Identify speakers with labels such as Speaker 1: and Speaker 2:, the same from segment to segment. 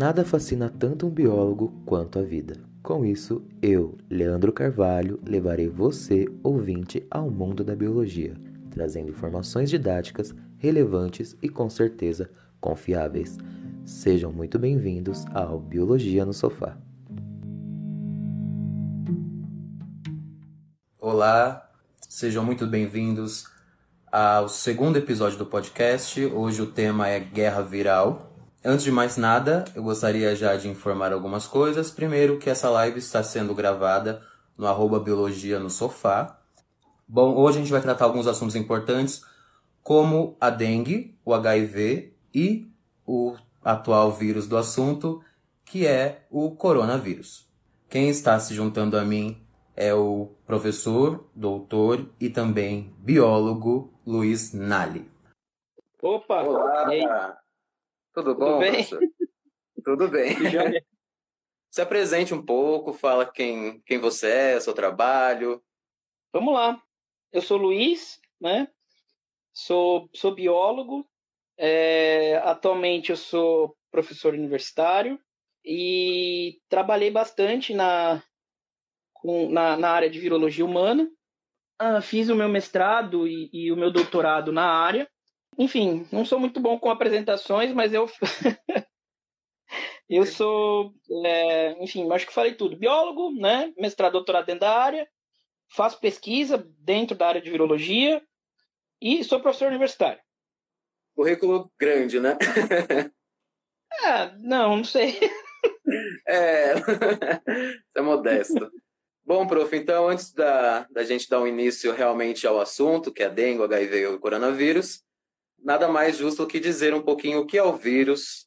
Speaker 1: Nada fascina tanto um biólogo quanto a vida. Com isso, eu, Leandro Carvalho, levarei você, ouvinte, ao mundo da biologia, trazendo informações didáticas, relevantes e com certeza confiáveis. Sejam muito bem-vindos ao Biologia no Sofá.
Speaker 2: Olá, sejam muito bem-vindos ao segundo episódio do podcast. Hoje o tema é guerra viral. Antes de mais nada, eu gostaria já de informar algumas coisas. Primeiro, que essa live está sendo gravada no arroba Biologia no Sofá. Bom, hoje a gente vai tratar alguns assuntos importantes, como a dengue, o HIV e o atual vírus do assunto, que é o coronavírus. Quem está se juntando a mim é o professor, doutor e também biólogo Luiz Nali.
Speaker 3: Opa!
Speaker 2: Olá! Tudo bom,
Speaker 3: Tudo bem?
Speaker 2: professor? Tudo bem. Se apresente um pouco, fala quem, quem você é, seu trabalho.
Speaker 3: Vamos lá. Eu sou Luiz, né? Sou, sou biólogo. É, atualmente eu sou professor universitário e trabalhei bastante na, com, na, na área de virologia humana. Ah, fiz o meu mestrado e, e o meu doutorado na área. Enfim, não sou muito bom com apresentações, mas eu eu sou, é, enfim, acho que falei tudo. Biólogo, né? Mestrado, doutorado dentro da área. Faço pesquisa dentro da área de virologia e sou professor universitário.
Speaker 2: Currículo grande, né?
Speaker 3: Ah, não, não sei.
Speaker 2: É, é modesto. Bom, prof, então antes da, da gente dar um início realmente ao assunto, que é dengue, HIV e o coronavírus, nada mais justo que dizer um pouquinho o que é o vírus,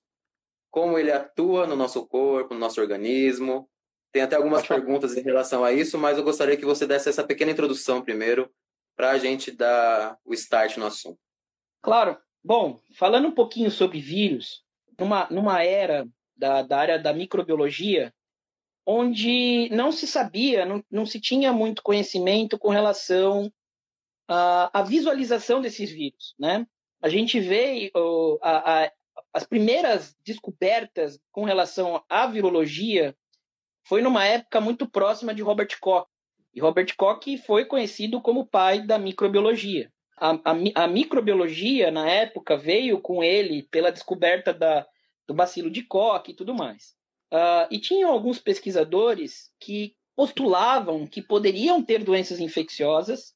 Speaker 2: como ele atua no nosso corpo, no nosso organismo. Tem até algumas perguntas em relação a isso, mas eu gostaria que você desse essa pequena introdução primeiro, para a gente dar o start no assunto.
Speaker 3: Claro. Bom, falando um pouquinho sobre vírus, numa, numa era da, da área da microbiologia, onde não se sabia, não, não se tinha muito conhecimento com relação à, à visualização desses vírus, né? A gente vê a, a, as primeiras descobertas com relação à virologia foi numa época muito próxima de Robert Koch. E Robert Koch foi conhecido como pai da microbiologia. A, a, a microbiologia, na época, veio com ele pela descoberta da, do bacilo de Koch e tudo mais. Uh, e tinham alguns pesquisadores que postulavam que poderiam ter doenças infecciosas,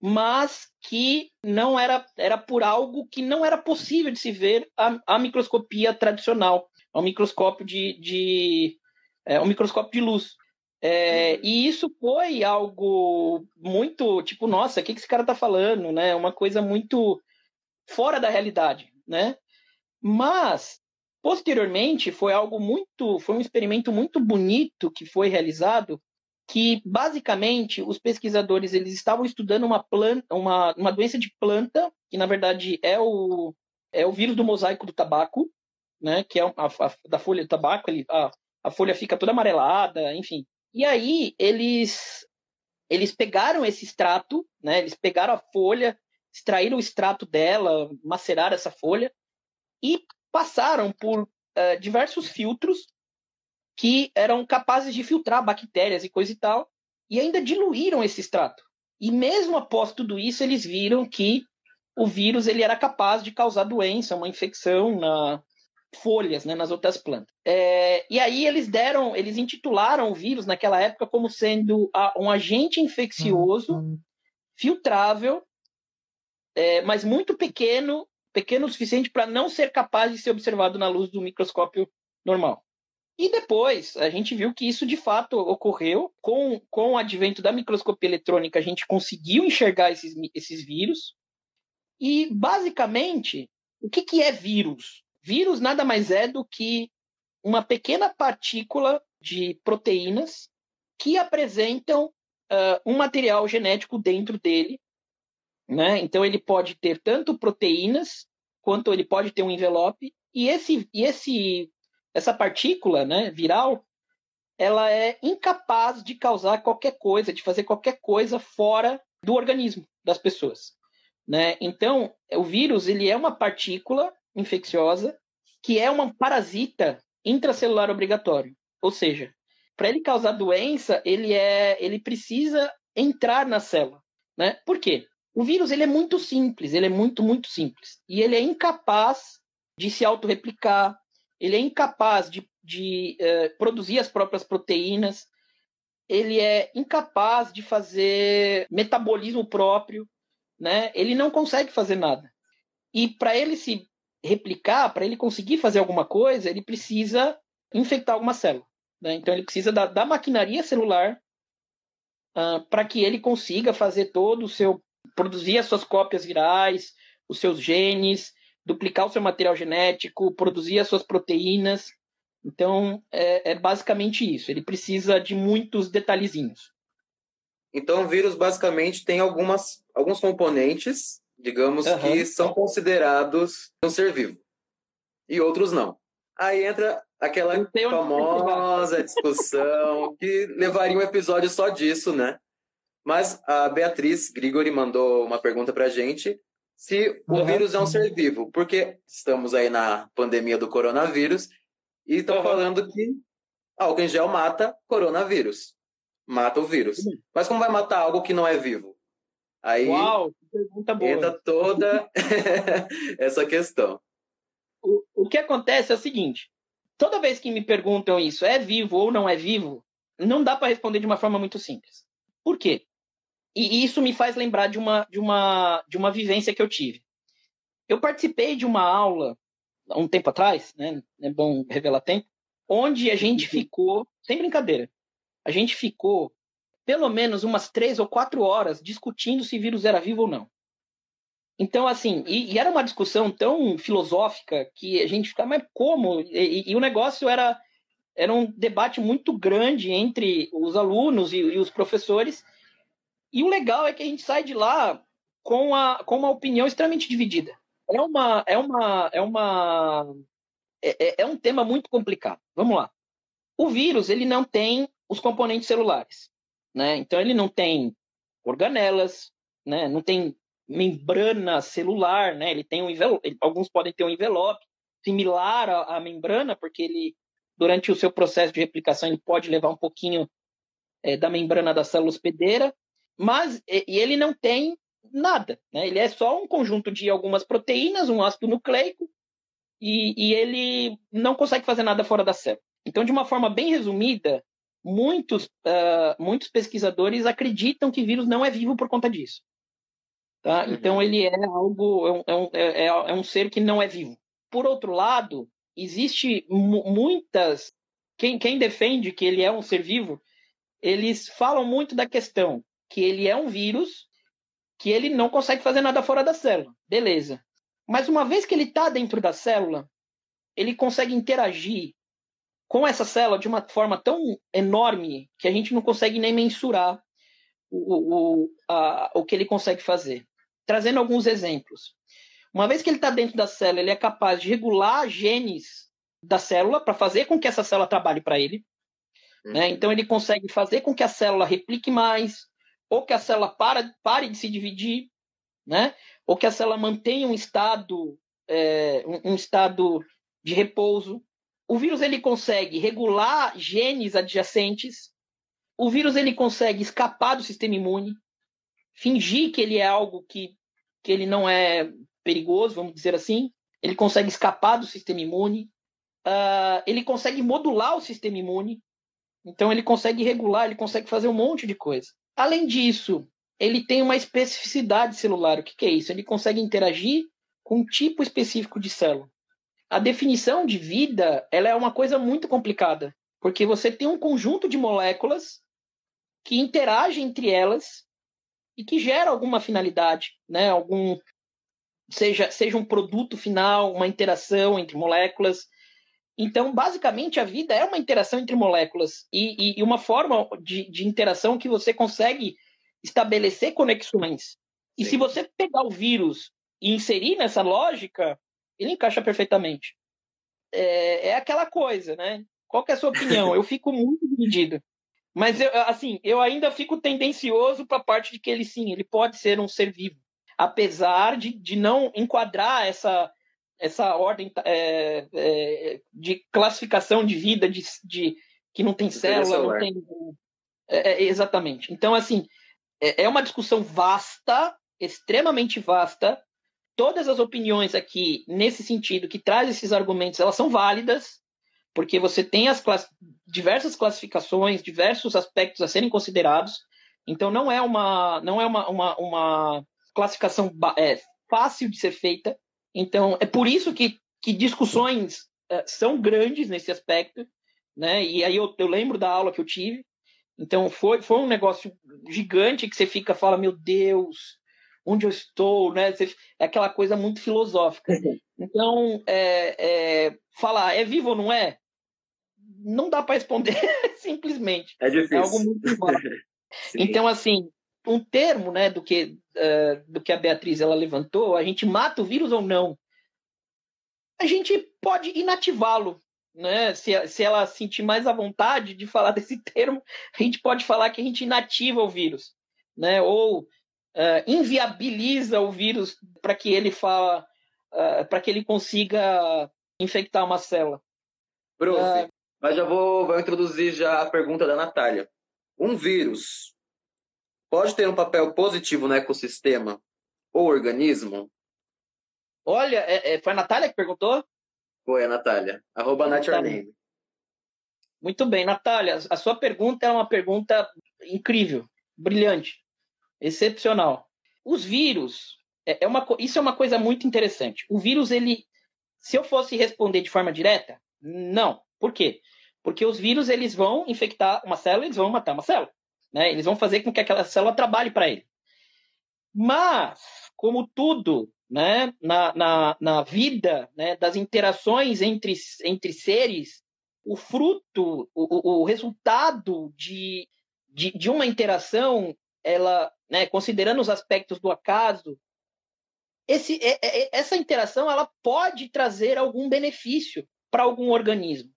Speaker 3: mas que não era, era por algo que não era possível de se ver a, a microscopia tradicional, ao microscópio de, de é, ao microscópio de luz. É, e isso foi algo muito tipo, nossa, o que, que esse cara está falando, né? Uma coisa muito fora da realidade, né? Mas posteriormente foi algo muito, foi um experimento muito bonito que foi realizado, que basicamente os pesquisadores eles estavam estudando uma planta, uma, uma doença de planta que na verdade é o é o vírus do mosaico do tabaco, né? Que é a, a da folha do tabaco, ele, a, a folha fica toda amarelada, enfim. E aí eles eles pegaram esse extrato, né? Eles pegaram a folha, extraíram o extrato dela, maceraram essa folha e passaram por uh, diversos filtros que eram capazes de filtrar bactérias e coisa e tal, e ainda diluíram esse extrato. E mesmo após tudo isso, eles viram que o vírus ele era capaz de causar doença, uma infecção na folhas, né, nas outras plantas. É, e aí eles deram, eles intitularam o vírus naquela época como sendo a, um agente infeccioso, uhum. filtrável, é, mas muito pequeno pequeno o suficiente para não ser capaz de ser observado na luz do microscópio normal. E depois a gente viu que isso de fato ocorreu com, com o advento da microscopia eletrônica, a gente conseguiu enxergar esses, esses vírus. E basicamente, o que, que é vírus? Vírus nada mais é do que uma pequena partícula de proteínas que apresentam uh, um material genético dentro dele né? Então ele pode ter tanto proteínas quanto ele pode ter um envelope e esse e esse essa partícula, né, viral, ela é incapaz de causar qualquer coisa, de fazer qualquer coisa fora do organismo das pessoas, né? Então, o vírus ele é uma partícula infecciosa que é uma parasita intracelular obrigatório. Ou seja, para ele causar doença, ele é, ele precisa entrar na célula, né? Por quê? O vírus ele é muito simples, ele é muito muito simples e ele é incapaz de se autorreplicar, ele é incapaz de, de uh, produzir as próprias proteínas, ele é incapaz de fazer metabolismo próprio, né? Ele não consegue fazer nada. E para ele se replicar, para ele conseguir fazer alguma coisa, ele precisa infectar alguma célula. Né? Então ele precisa da, da maquinaria celular uh, para que ele consiga fazer todo o seu produzir as suas cópias virais, os seus genes, duplicar o seu material genético, produzir as suas proteínas. Então é, é basicamente isso. Ele precisa de muitos detalhezinhos.
Speaker 2: Então o vírus basicamente tem algumas alguns componentes digamos uhum. que são considerados um ser vivo e outros não. Aí entra aquela famosa discussão que levaria um episódio só disso, né? Mas a Beatriz Grigori mandou uma pergunta para a gente se o uhum. vírus é um ser vivo, porque estamos aí na pandemia do coronavírus e estão uhum. falando que álcool em gel mata coronavírus, mata o vírus. Mas como vai matar algo que não é vivo? Aí
Speaker 3: Uau, pergunta boa.
Speaker 2: entra toda essa questão.
Speaker 3: O, o que acontece é o seguinte: toda vez que me perguntam isso, é vivo ou não é vivo, não dá para responder de uma forma muito simples. Por quê? E isso me faz lembrar de uma, de uma, de uma vivência que eu tive. Eu participei de uma aula há um tempo atrás, né? É bom revelar tempo, onde a gente uhum. ficou, sem brincadeira, a gente ficou pelo menos umas três ou quatro horas discutindo se vírus era vivo ou não. Então, assim, e, e era uma discussão tão filosófica que a gente ficava, mas como? E, e, o negócio era, era um debate muito grande entre os alunos e, e, os professores. E o legal é que a gente sai de lá com, a, com uma opinião extremamente dividida. É uma. É uma. É uma. É, é, é um tema muito complicado. Vamos lá. O vírus ele não tem os componentes celulares. Né? Então ele não tem organelas, né? não tem membrana celular, né? ele tem um envelope, alguns podem ter um envelope similar à, à, membrana, porque ele, durante o seu processo de replicação, ele pode levar um pouquinho é, da membrana da célula hospedeira, mas e, ele não tem nada, né? ele é só um conjunto de algumas proteínas, um ácido nucleico, e, e ele não consegue fazer nada fora da célula. Então, de uma forma bem resumida, muitos, uh, muitos pesquisadores acreditam que vírus não é vivo por conta disso. Tá? Uhum. Então ele é algo, é um, é, é, é um ser que não é vivo. Por outro lado, existe muitas quem, quem defende que ele é um ser vivo, eles falam muito da questão que ele é um vírus, que ele não consegue fazer nada fora da célula. Beleza. Mas uma vez que ele está dentro da célula, ele consegue interagir com essa célula de uma forma tão enorme que a gente não consegue nem mensurar o, o, a, o que ele consegue fazer. Trazendo alguns exemplos. Uma vez que ele está dentro da célula, ele é capaz de regular genes da célula para fazer com que essa célula trabalhe para ele. Uhum. Né? Então, ele consegue fazer com que a célula replique mais, ou que a célula para, pare de se dividir, né? ou que a célula mantenha um estado, é, um, um estado de repouso. O vírus ele consegue regular genes adjacentes, o vírus ele consegue escapar do sistema imune, fingir que ele é algo que, que ele não é perigoso, vamos dizer assim, ele consegue escapar do sistema imune, uh, ele consegue modular o sistema imune, então ele consegue regular, ele consegue fazer um monte de coisa. Além disso, ele tem uma especificidade celular. O que, que é isso? Ele consegue interagir com um tipo específico de célula a definição de vida ela é uma coisa muito complicada, porque você tem um conjunto de moléculas que interagem entre elas e que gera alguma finalidade, né? Algum seja seja um produto final, uma interação entre moléculas. Então, basicamente, a vida é uma interação entre moléculas e, e, e uma forma de, de, interação que você consegue estabelecer conexões. E Sim. se você pegar o vírus e inserir nessa lógica, ele encaixa perfeitamente. É, é aquela coisa, né? Qual é a sua opinião? Eu fico muito dividido. Mas, eu, assim, eu ainda fico tendencioso para a parte de que ele, sim, ele pode ser um ser vivo. Apesar de, de não enquadrar essa, essa ordem é, é, de classificação de vida, de, de que não tem célula, não tem. É, é, exatamente. Então, assim, é, é uma discussão vasta, extremamente vasta. Todas as opiniões aqui, nesse sentido, que traz esses argumentos, elas são válidas, porque você tem as class... diversas classificações, diversos aspectos a serem considerados. Então, não é uma, não é uma, uma, uma classificação é, fácil de ser feita. Então, é por isso que, que discussões é, são grandes nesse aspecto. Né? E aí eu, eu lembro da aula que eu tive, então foi, foi um negócio gigante que você fica fala, meu Deus, onde eu estou, né? Você, é aquela coisa muito filosófica. Então, é, é, falar é vivo ou não é? Não dá para responder simplesmente.
Speaker 2: É difícil.
Speaker 3: É algo muito Então, assim, um termo, né, do que uh, do que a Beatriz ela levantou, a gente mata o vírus ou não? A gente pode inativá-lo, né? Se, se ela sentir mais à vontade de falar desse termo, a gente pode falar que a gente inativa o vírus, né? Ou uh, inviabiliza o vírus para que ele fala, uh, para que ele consiga infectar uma célula.
Speaker 2: Prof, uh, mas já vou, vou introduzir já a pergunta da Natália. Um vírus pode ter um papel positivo no ecossistema ou organismo?
Speaker 3: Olha, é, é, foi a Natália que perguntou?
Speaker 2: Foi a Natália. Arroba Natália.
Speaker 3: Muito bem, Natália. A sua pergunta é uma pergunta incrível, brilhante, excepcional. Os vírus, é, é uma, isso é uma coisa muito interessante. O vírus, ele, se eu fosse responder de forma direta, não. Por quê? Porque os vírus eles vão infectar uma célula, eles vão matar uma célula. Né? Eles vão fazer com que aquela célula trabalhe para ele. Mas, como tudo né, na, na, na vida né, das interações entre, entre seres, o fruto, o, o resultado de, de, de, uma interação, ela, né, considerando os aspectos do acaso, esse, é, é, é, essa interação ela pode trazer algum benefício para algum organismo.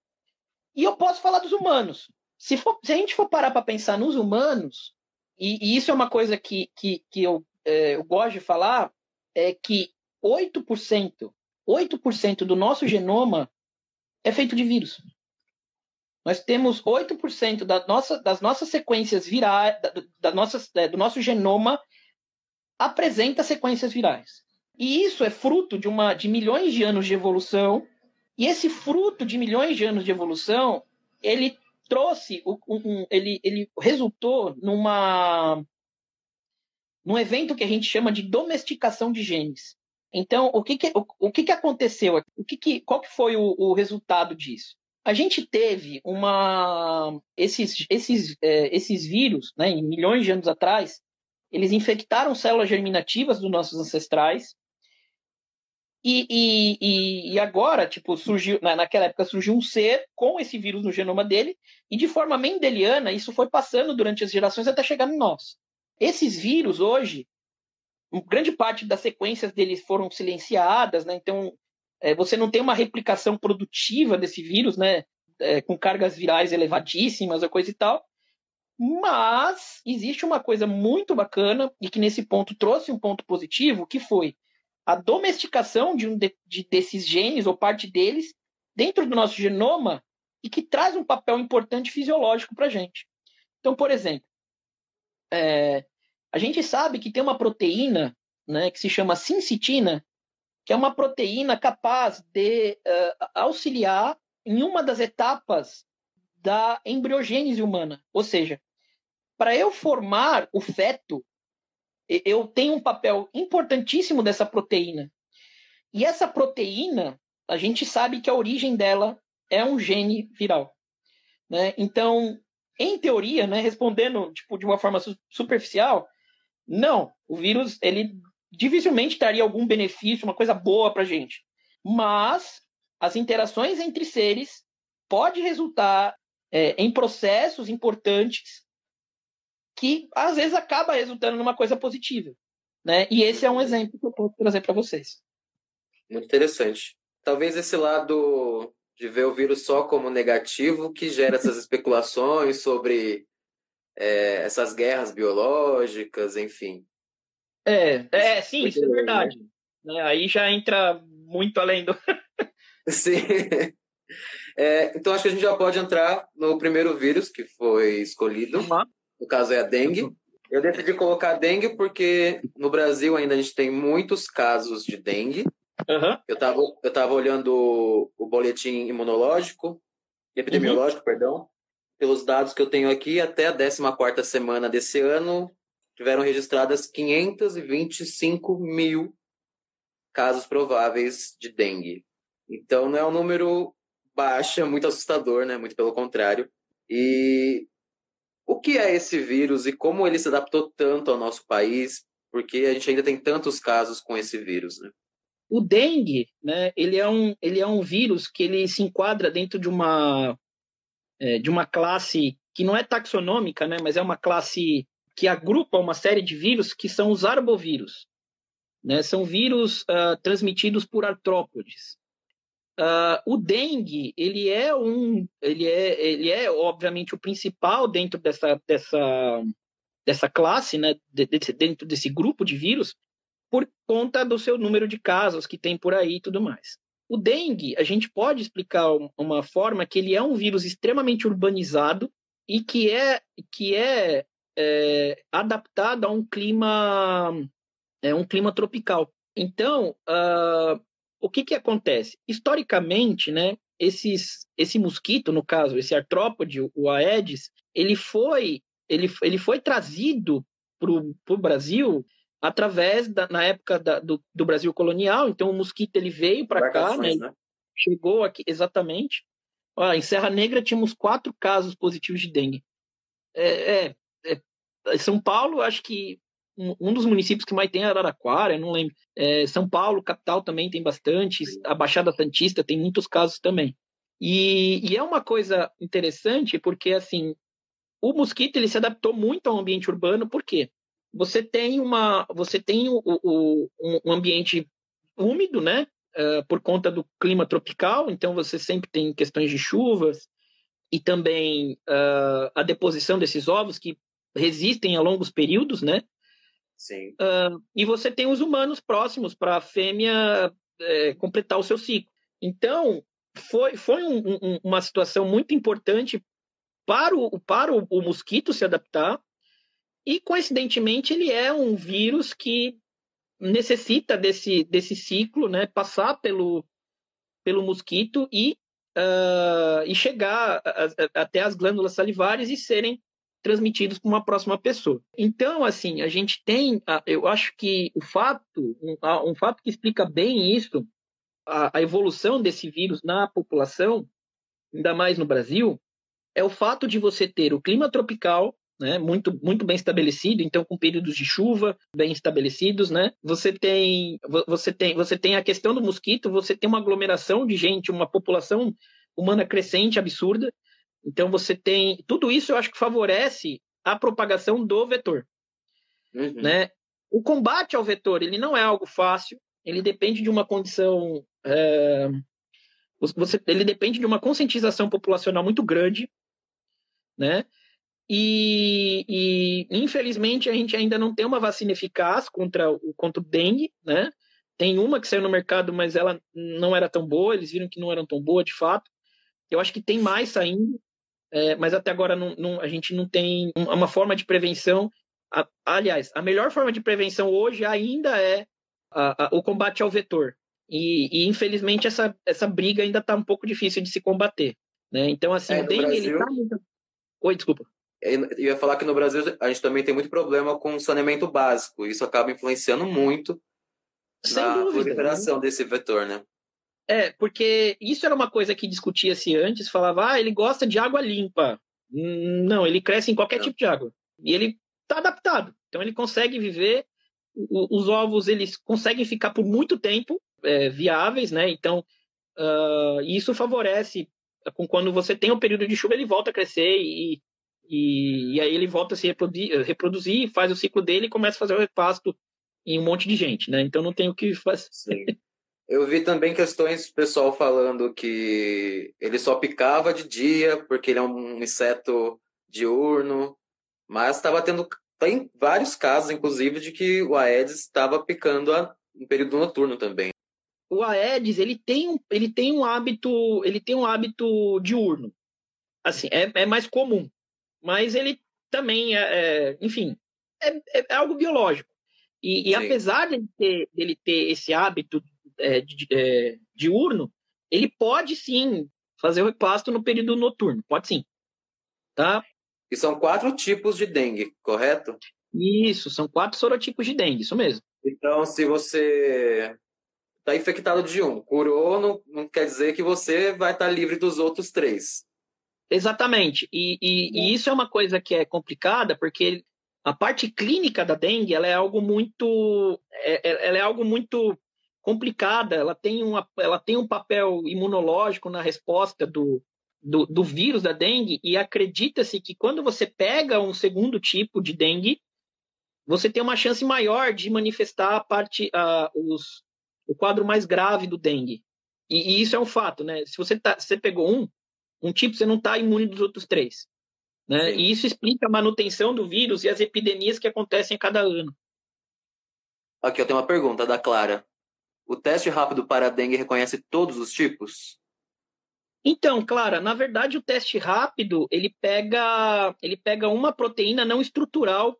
Speaker 3: E eu posso falar dos humanos. Se, for, se a gente for parar para pensar nos humanos, e, e, isso é uma coisa que, que, que eu, é, eu gosto de falar, é que 8%, 8% do nosso genoma é feito de vírus. Nós temos 8% da nossa, das nossas sequências virais, da, da é, do nosso genoma apresenta sequências virais. E isso é fruto de, uma, de milhões de anos de evolução. E esse fruto de milhões de anos de evolução, ele trouxe, um, um, ele, ele resultou numa num evento que a gente chama de domesticação de genes. Então, o que, que o, o, que, que aconteceu? O que que, qual que foi o, o resultado disso? A gente teve uma esses esses é, esses vírus, né, em milhões de anos atrás, eles infectaram células germinativas dos nossos ancestrais. E, e, e agora, tipo, surgiu naquela época surgiu um ser com esse vírus no genoma dele e de forma mendeliana isso foi passando durante as gerações até chegar em nós. Esses vírus hoje, grande parte das sequências deles foram silenciadas, né? Então, é, você não tem uma replicação produtiva desse vírus, né? É, com cargas virais elevadíssimas, a coisa e tal. Mas existe uma coisa muito bacana e que nesse ponto trouxe um ponto positivo, que foi a domesticação de um de, de, desses genes ou parte deles dentro do nosso genoma e que traz um papel importante fisiológico para a gente. Então, por exemplo, é, a gente sabe que tem uma proteína né, que se chama sincitina, que é uma proteína capaz de uh, auxiliar em uma das etapas da embriogênese humana. Ou seja, para eu formar o feto, eu tenho um papel importantíssimo dessa proteína. E essa proteína, a gente sabe que a origem dela é um gene viral. Né? Então, em teoria, né, respondendo tipo, de uma forma superficial, não. O vírus, ele dificilmente traria algum benefício, uma coisa boa para a gente. Mas as interações entre seres pode resultar é, em processos importantes que às vezes acaba resultando numa coisa positiva, né? E esse é um exemplo que eu posso trazer para vocês.
Speaker 2: Muito interessante. Talvez esse lado de ver o vírus só como negativo que gera essas especulações sobre é, essas guerras biológicas, enfim.
Speaker 3: É, é sim, isso é verdade. Né? Aí já entra muito além do.
Speaker 2: Sim. É, então acho que a gente já pode entrar no primeiro vírus que foi escolhido. Uhum. No caso é a dengue. Eu decidi colocar dengue porque no Brasil ainda a gente tem muitos casos de dengue.
Speaker 3: Uhum.
Speaker 2: Eu estava eu tava olhando o boletim imunológico, epidemiológico, uhum. perdão. Pelos dados que eu tenho aqui, até a 14 semana desse ano, tiveram registradas 525 mil casos prováveis de dengue. Então não é um número baixo, é muito assustador, né? Muito pelo contrário. E o que é esse vírus e como ele se adaptou tanto ao nosso país? Porque a gente ainda tem tantos casos com esse vírus, né?
Speaker 3: O dengue, né? Ele é um, ele é um vírus que ele se enquadra dentro de uma é, de uma classe que não é taxonômica, né? Mas é uma classe que agrupa uma série de vírus que são os arbovírus. Né? São vírus uh, transmitidos por artrópodes. Uh, o dengue, ele é um, ele é, ele é obviamente o principal dentro dessa, dessa, dessa classe, né? Dentro desse grupo de vírus, por conta do seu número de casos que tem por aí e tudo mais. O dengue, a gente pode explicar uma forma que ele é um vírus extremamente urbanizado e que é, que é é, adaptada a um clima, é, um clima tropical. Então, uh, o que, que acontece? Historicamente, né, esses, esse mosquito, no caso, esse artrópode, o Aedes, ele foi, ele, ele foi trazido para o Brasil através da, na época da, do, do, Brasil colonial. Então, o mosquito ele veio para cá, né, né? chegou aqui exatamente. Ó, em Serra Negra tínhamos quatro casos positivos de dengue. É, é, são Paulo, acho que um dos municípios que mais tem é Araraquara, eu não lembro. É, São Paulo, capital, também tem bastante. A Baixada Santista tem muitos casos também. E, e, é uma coisa interessante porque, assim, o mosquito ele se adaptou muito ao ambiente urbano, por quê? Você tem, uma, você tem o, o, um ambiente úmido, né? Uh, por conta do clima tropical, então você sempre tem questões de chuvas e também uh, a deposição desses ovos, que resistem a longos períodos, né?
Speaker 2: Sim.
Speaker 3: Uh, e você tem os humanos próximos para a fêmea é, completar o seu ciclo. Então, foi, foi um, um, uma situação muito importante para o, para o, o mosquito se adaptar, e coincidentemente ele é um vírus que necessita desse, desse ciclo, né, passar pelo, pelo mosquito e, uh, e chegar a, a, até as glândulas salivares e serem transmitidos para uma próxima pessoa. Então, assim, a gente tem, eu acho que o fato, um, um fato que explica bem isso, a, a, evolução desse vírus na população, ainda mais no Brasil, é o fato de você ter o clima tropical, né, muito, muito bem estabelecido, então com períodos de chuva bem estabelecidos, né? Você tem, você tem, você tem a questão do mosquito, você tem uma aglomeração de gente, uma população humana crescente, absurda, então você tem tudo isso, eu acho que favorece a propagação do vetor, uhum. né? O combate ao vetor ele não é algo fácil, ele depende de uma condição, é, você, ele depende de uma conscientização populacional muito grande, né? E, e, infelizmente a gente ainda não tem uma vacina eficaz contra o contra o dengue, né? Tem uma que saiu no mercado, mas ela não era tão boa, eles viram que não era tão boa de fato. Eu acho que tem mais saindo, é, mas até agora não, não, a gente não tem uma forma de prevenção. A, aliás, a melhor forma de prevenção hoje ainda é a, a, o combate ao vetor. E, e, infelizmente essa, essa briga ainda está um pouco difícil de se combater. Né? Então, assim, é, o dengue, Brasil... ele tá muito... Oi, desculpa.
Speaker 2: Eu ia falar que no Brasil a gente também tem muito problema com saneamento básico. Isso acaba influenciando muito Sem na dúvida, proliferação né? desse vetor, né?
Speaker 3: É, porque isso era uma coisa que discutia-se antes, falava, ah, ele gosta de água limpa. Hum, não, ele cresce em qualquer Não. tipo de água. E ele está adaptado. Então ele consegue viver, os ovos eles conseguem ficar por muito tempo é, viáveis, né? Então uh, isso favorece com quando você tem um período de chuva ele volta a crescer e, e, e aí ele volta a se reproduzir, reproduzir, faz o ciclo dele e começa a fazer o repasto em um monte de gente, né? Então não tem o que fazer.
Speaker 2: Eu vi também questões pessoal falando que ele só picava de dia porque ele é um inseto diurno, mas estava tendo tem vários casos, inclusive, de que o Aedes estava picando a, em período noturno também.
Speaker 3: o Aedes ele tem, ele tem um hábito, ele tem um hábito diurno. Assim, é, é mais comum, mas ele também, é, é enfim, é, é, algo biológico. E, e apesar de ter, dele ter esse hábito é, de, é, diurno, ele pode sim fazer o repasto no período noturno, pode sim. Tá?
Speaker 2: E são quatro tipos de dengue, correto?
Speaker 3: Isso, são quatro sorotipos de dengue, isso mesmo.
Speaker 2: Então, se você está infectado de um, curou, não, não, quer dizer que você vai estar tá livre dos outros três.
Speaker 3: Exatamente. E, e, e, isso é uma coisa que é complicada, porque a parte clínica da dengue ela é algo muito, é, é, ela é algo muito complicada. Ela tem, uma, ela tem um papel imunológico na resposta do, do, do vírus da dengue e acredita-se que quando você pega um segundo tipo de dengue, você tem uma chance maior de manifestar a parte, uh, os, o quadro mais grave do dengue. E, e, isso é um fato, né? Se você, tá, você pegou um, um tipo, você não está imune dos outros três. Né? E isso explica a manutenção do vírus e as epidemias que acontecem a cada ano.
Speaker 2: Aqui eu tenho uma pergunta da Clara. O teste rápido para a dengue reconhece todos os tipos?
Speaker 3: Então, Clara, na verdade o teste rápido ele pega ele pega uma proteína não estrutural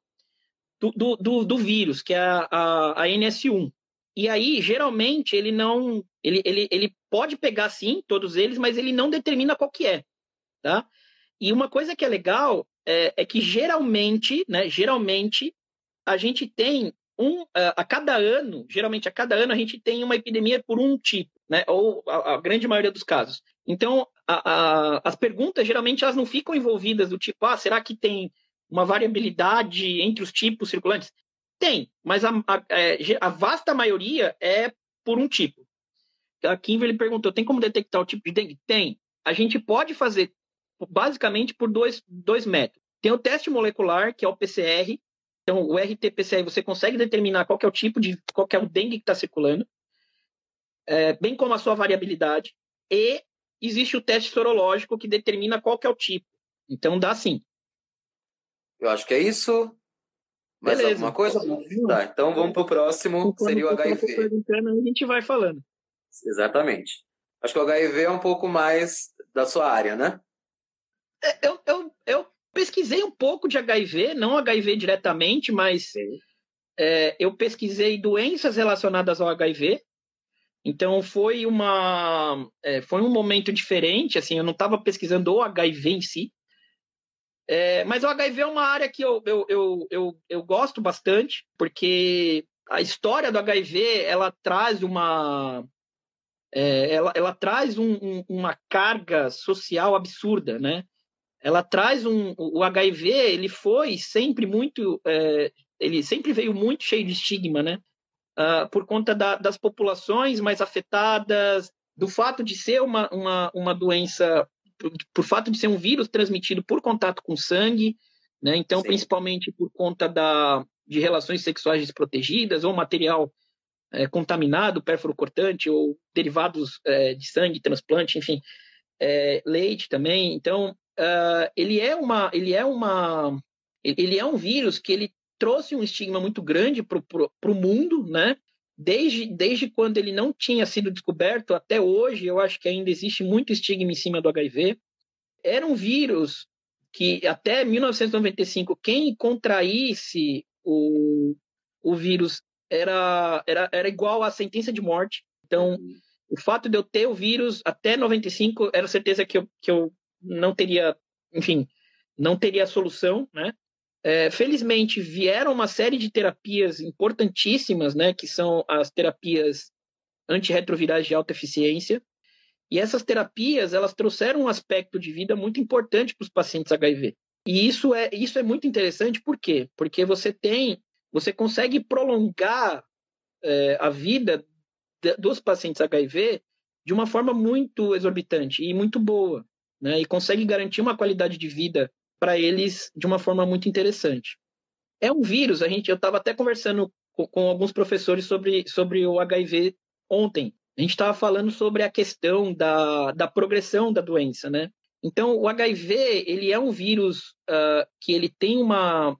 Speaker 3: do, do, do, do vírus, que é a, a, a, NS1. E aí, geralmente, ele não. Ele, ele, ele pode pegar sim todos eles, mas ele não determina qual que é. Tá? E uma coisa que é legal é, é que geralmente, né, geralmente, a gente tem um, a cada ano, geralmente a cada ano, a gente tem uma epidemia por um tipo, né? Ou a, a grande maioria dos casos. Então, a, a, as perguntas geralmente elas não ficam envolvidas do tipo, ah, será que tem uma variabilidade entre os tipos circulantes? Tem, mas a, a, é, vasta maioria é por um tipo. A Kimberly perguntou: tem como detectar o tipo de dengue? Tem. A gente pode fazer basicamente por dois, dois métodos. Tem o teste molecular, que é o PCR. Então, o RT-PCR você consegue determinar qual é o tipo de, qual é o dengue que está circulando, é, bem como a sua variabilidade. E existe o teste sorológico que determina qual é o tipo. Então, dá sim.
Speaker 2: Eu acho que é isso. Mais Beleza. alguma coisa? Tá, então vamos para o próximo, seria o HIV.
Speaker 3: A gente vai falando.
Speaker 2: Exatamente. Acho que o HIV é um pouco mais da sua área, né?
Speaker 3: É, eu, eu, eu pesquisei um pouco de HIV, não HIV diretamente, mas é, eu pesquisei doenças relacionadas ao HIV. Então foi uma é, foi um momento diferente, assim, eu não estava pesquisando o HIV em si, é, mas o HIV é uma área que eu, eu, eu, eu, eu gosto bastante, porque a história do HIV ela traz uma é, ela, ela traz um, um, uma carga social absurda, né? Ela traz um o HIV ele foi sempre muito é, ele sempre veio muito cheio de estigma, né? Uh, por conta da, das populações mais afetadas, do fato de ser uma, uma, uma doença por, por fato de ser um vírus transmitido por contato com sangue, né? Então, Sim. principalmente por conta da, de relações sexuais desprotegidas ou material é, contaminado, pérfuro cortante ou derivados é, de sangue, transplante, enfim, é, leite também. Então, uh, ele é uma, ele é uma, ele é um vírus que ele trouxe um estigma muito grande para o mundo, né? desde, desde quando ele não tinha sido descoberto até hoje, eu acho que ainda existe muito estigma em cima do HIV. Era um vírus que até 1995, quem contraísse o, o vírus era, era, era igual à sentença de morte. Então, o fato de eu ter o vírus até 95 era certeza que eu, que eu não teria, enfim, não teria solução, né? É, felizmente vieram uma série de terapias importantíssimas, né, que são as terapias antirretrovirais de alta eficiência. E essas terapias, elas trouxeram um aspecto de vida muito importante para os pacientes HIV. E isso é, isso é muito interessante, por quê? Porque você tem, você consegue prolongar é, a vida dos pacientes HIV de uma forma muito exorbitante e muito boa, né? E consegue garantir uma qualidade de vida para eles de uma forma muito interessante. É um vírus, a gente, eu estava até conversando com, com, alguns professores sobre, sobre o HIV ontem. A gente estava falando sobre a questão da, da progressão da doença, né? Então, o HIV, ele é um vírus uh, que ele tem uma,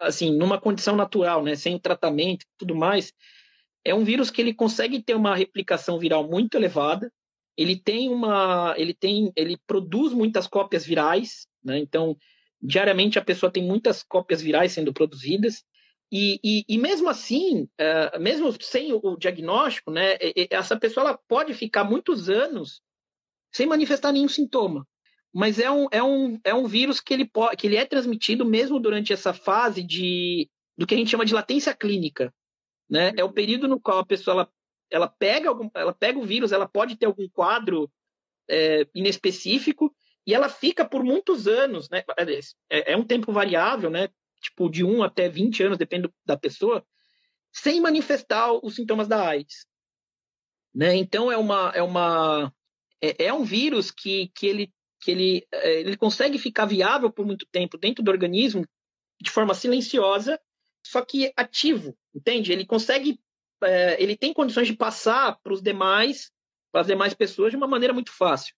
Speaker 3: assim, numa condição natural, né, sem tratamento e tudo mais, é um vírus que ele consegue ter uma replicação viral muito elevada. Ele tem uma, ele tem, ele produz muitas cópias virais, né? Então, diariamente a pessoa tem muitas cópias virais sendo produzidas. E, e, e mesmo assim, uh, mesmo sem o, diagnóstico, né, essa pessoa ela pode ficar muitos anos sem manifestar nenhum sintoma. Mas é um, é um, é um vírus que ele, pode, que ele é transmitido mesmo durante essa fase de, do que a gente chama de latência clínica. Né? É o período no qual a pessoa ela, ela, pega, algum, ela pega o vírus, ela pode ter algum quadro é, inespecífico e ela fica por muitos anos. Né? É, é um tempo variável, né? tipo de 1 até 20 anos, depende da pessoa, sem manifestar os sintomas da AIDS. Né? Então é uma é uma é, é, um vírus que, que ele que ele, é, ele consegue ficar viável por muito tempo dentro do organismo de forma silenciosa, só que ativo, entende? Ele consegue é, ele tem condições de passar para os demais para as demais pessoas de uma maneira muito fácil,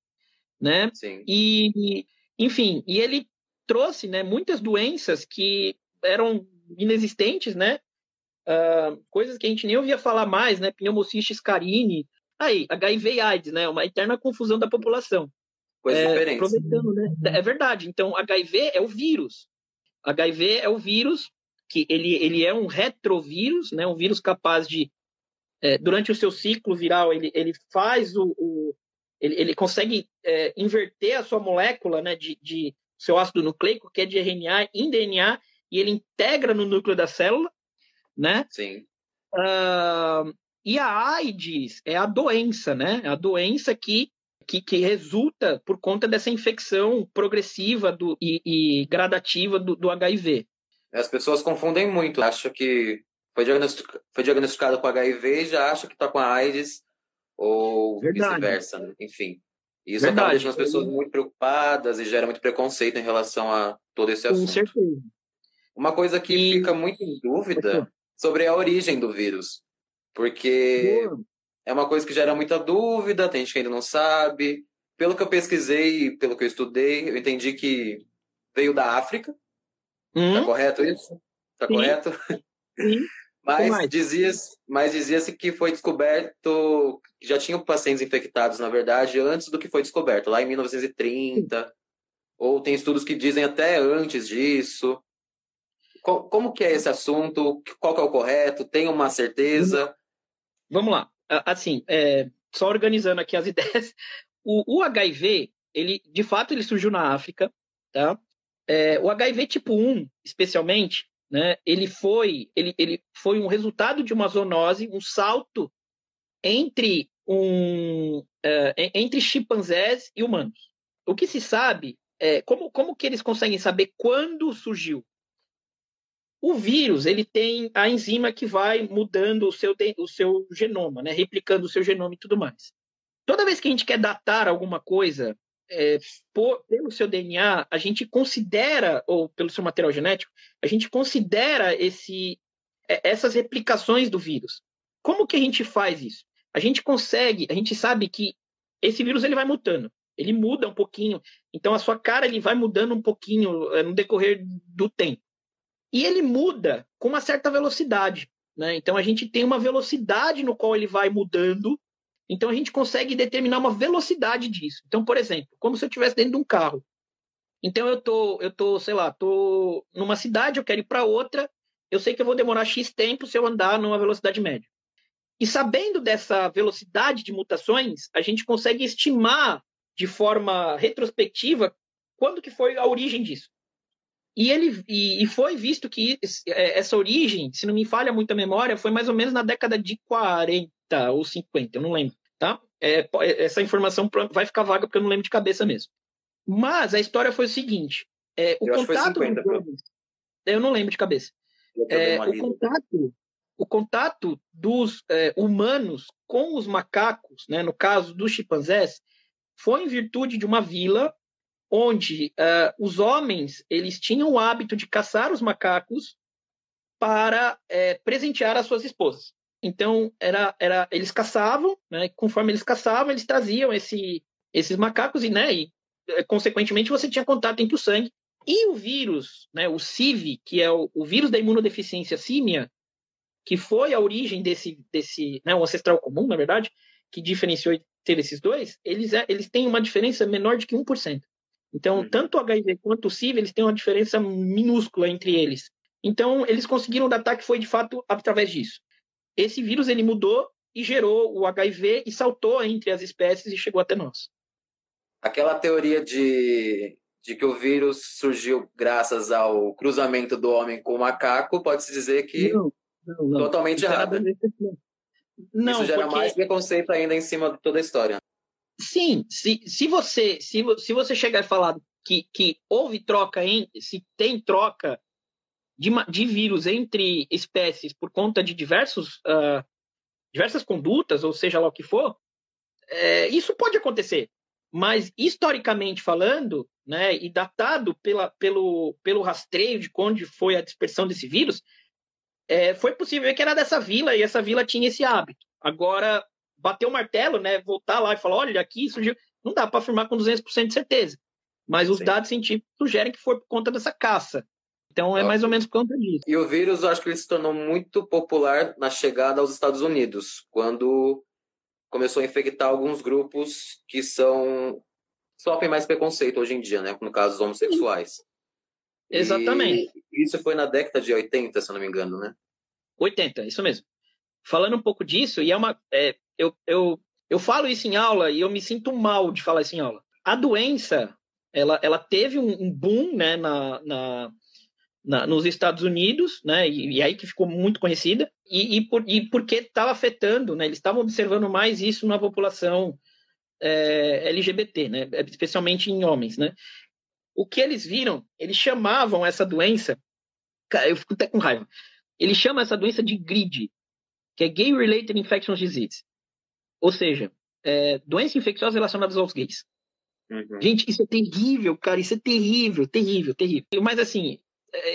Speaker 3: né?
Speaker 2: Sim.
Speaker 3: E enfim, e ele trouxe né, muitas doenças que eram inexistentes, né? Uh, coisas que a gente nem ouvia falar mais, né? Pneumocystis carini, aí, HIV e AIDS, né? Uma eterna confusão da população.
Speaker 2: Coisas é, diferentes.
Speaker 3: Aproveitando, né? É verdade. Então, HIV é o vírus. HIV é o vírus que ele, ele é um retrovírus, né? Um vírus capaz de, é, durante o seu ciclo viral, ele, ele faz o, o ele, ele consegue é, inverter a sua molécula, né? De, de seu ácido nucleico, que é de RNA em DNA, e ele integra no núcleo da célula, né?
Speaker 2: Sim.
Speaker 3: Uh, e a AIDS é a doença, né? É a doença que, que, que, resulta por conta dessa infecção progressiva do, e, e gradativa do, do, HIV.
Speaker 2: As pessoas confundem muito. Acham que foi diagnosticado, foi diagnosticado com HIV e já acha que está com a AIDS ou vice-versa. Né? Enfim. Isso Verdade. acaba deixando as pessoas muito preocupadas e gera muito preconceito em relação a todo esse assunto.
Speaker 3: Com certeza.
Speaker 2: Uma coisa que e... fica muito em dúvida sobre a origem do vírus. Porque Boa. é uma coisa que gera muita dúvida, tem gente que ainda não sabe. Pelo que eu pesquisei, pelo que eu estudei, eu entendi que veio da África. Hum? Tá correto isso? Tá Sim. correto?
Speaker 3: Sim.
Speaker 2: Mas dizia-se mas dizia que foi descoberto, já tinham pacientes infectados, na verdade, antes do que foi descoberto, lá em 1930. Ou tem estudos que dizem até antes disso. Como que é esse assunto? Qual que é o correto? Tem uma certeza?
Speaker 3: Vamos lá. Assim, é, só organizando aqui as ideias. O, o, HIV, ele, de fato, ele surgiu na África, tá? É, o HIV tipo 1, especialmente, né, ele foi ele, ele foi um resultado de uma zoonose, um salto entre um uh, entre chimpanzés e humanos. O que se sabe é como como que eles conseguem saber quando surgiu? O vírus ele tem a enzima que vai mudando o seu o seu genoma, né, replicando o seu genoma e tudo mais. Toda vez que a gente quer datar alguma coisa é, por, pelo seu DNA, a gente considera, ou pelo seu material genético, a gente considera esse, é, essas replicações do vírus. Como que a gente faz isso? A gente consegue, a gente sabe que esse vírus ele vai mutando, ele muda um pouquinho, então a sua cara ele vai mudando um pouquinho é, no decorrer do tempo. E ele muda com uma certa velocidade. Né? Então a gente tem uma velocidade no qual ele vai mudando então a gente consegue determinar uma velocidade disso. Então, por exemplo, como se eu estivesse dentro de um carro. Então eu tô, eu tô, sei lá, tô numa cidade, eu quero ir para outra, eu sei que eu vou demorar X tempo se eu andar numa velocidade média. E sabendo dessa velocidade de mutações, a gente consegue estimar de forma retrospectiva quando que foi a origem disso. E ele e, e foi visto que é, essa origem, se não me falha muito a memória, foi mais ou menos na década de 40 ou 50, eu não lembro tá? É, é, essa informação vai ficar vaga porque eu não lembro de cabeça mesmo. Mas a história foi o seguinte: é, o eu contato. 50, dos, eu não lembro de cabeça. É, o contato, o contato dos é, humanos com os macacos, né, no caso dos chimpanzés, foi em virtude de uma vila onde uh, os homens eles tinham o hábito de caçar os macacos para é, presentear as suas esposas. Então, era, era, eles caçavam, né? conforme eles caçavam, eles traziam esse, esses macacos e, né, e, eh, consequentemente, você tinha contato entre o sangue. E o vírus, né, o CIV, que é o, o vírus da imunodeficiência símia, que foi a origem desse, desse né, o ancestral comum, na verdade, que diferenciou teve esses dois, eles, é, eles têm uma diferença menor de que 1%. Então, uhum. tanto o HIV quanto o SIV, eles têm uma diferença minúscula entre eles. Então, eles conseguiram datar que foi de fato através disso. Esse vírus ele mudou e gerou o HIV e saltou entre as espécies e chegou até nós.
Speaker 2: Aquela teoria de, de que o vírus surgiu graças ao cruzamento do homem com o macaco, pode-se dizer que não, não, não. totalmente errada. Não, Isso gera porque... mais preconceito ainda em cima de toda a história.
Speaker 3: Sim, se, se você se, se você chegar e falar que, que houve troca, em, se tem troca de, de vírus entre espécies por conta de diversos, uh, diversas condutas, ou seja lá o que for, é, isso pode acontecer. Mas, historicamente falando, né, e datado pela, pelo, pelo rastreio de onde foi a dispersão desse vírus, é, foi possível ver que era dessa vila e essa vila tinha esse hábito. Agora, bater o martelo, né, voltar lá e falar, olha, aqui surgiu, não dá para afirmar com 200% de certeza. Mas os Sim. dados científicos sugerem que foi por conta dessa caça. Então é mais ou menos por conta disso.
Speaker 2: E o vírus, eu acho que ele se tornou muito popular na chegada aos Estados Unidos, quando começou a infectar alguns grupos que são sofrem mais preconceito hoje em dia, né? No caso, os homossexuais.
Speaker 3: Exatamente.
Speaker 2: E isso foi na década de 80, se eu não me engano, né?
Speaker 3: 80, isso mesmo. Falando um pouco disso, e é uma. É, eu, eu, eu falo isso em aula e eu me sinto mal de falar isso em aula. A doença, ela, ela teve um, um boom né, na, na, na, nos Estados Unidos, né, e, e, aí que ficou muito conhecida, e, e, por, e porque estava afetando, né, eles estavam observando mais isso na população é, LGBT, né, especialmente em homens, né. O que eles viram, eles chamavam essa doença, eu fico até com raiva, eles chamam essa doença de GRID, que é Gay Related Infectious Disease. Ou seja, é, doenças infecciosas relacionadas aos gays. Uhum. Gente, isso é terrível, cara, isso é terrível, terrível, terrível. Mas assim,